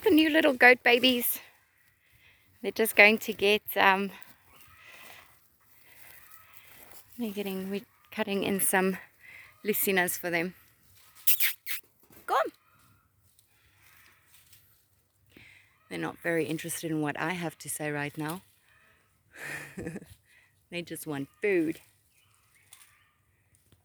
the new little goat babies. They're just going to get um they're getting we're cutting in some leucaenas for them. Come. They're not very interested in what I have to say right now. they just want food.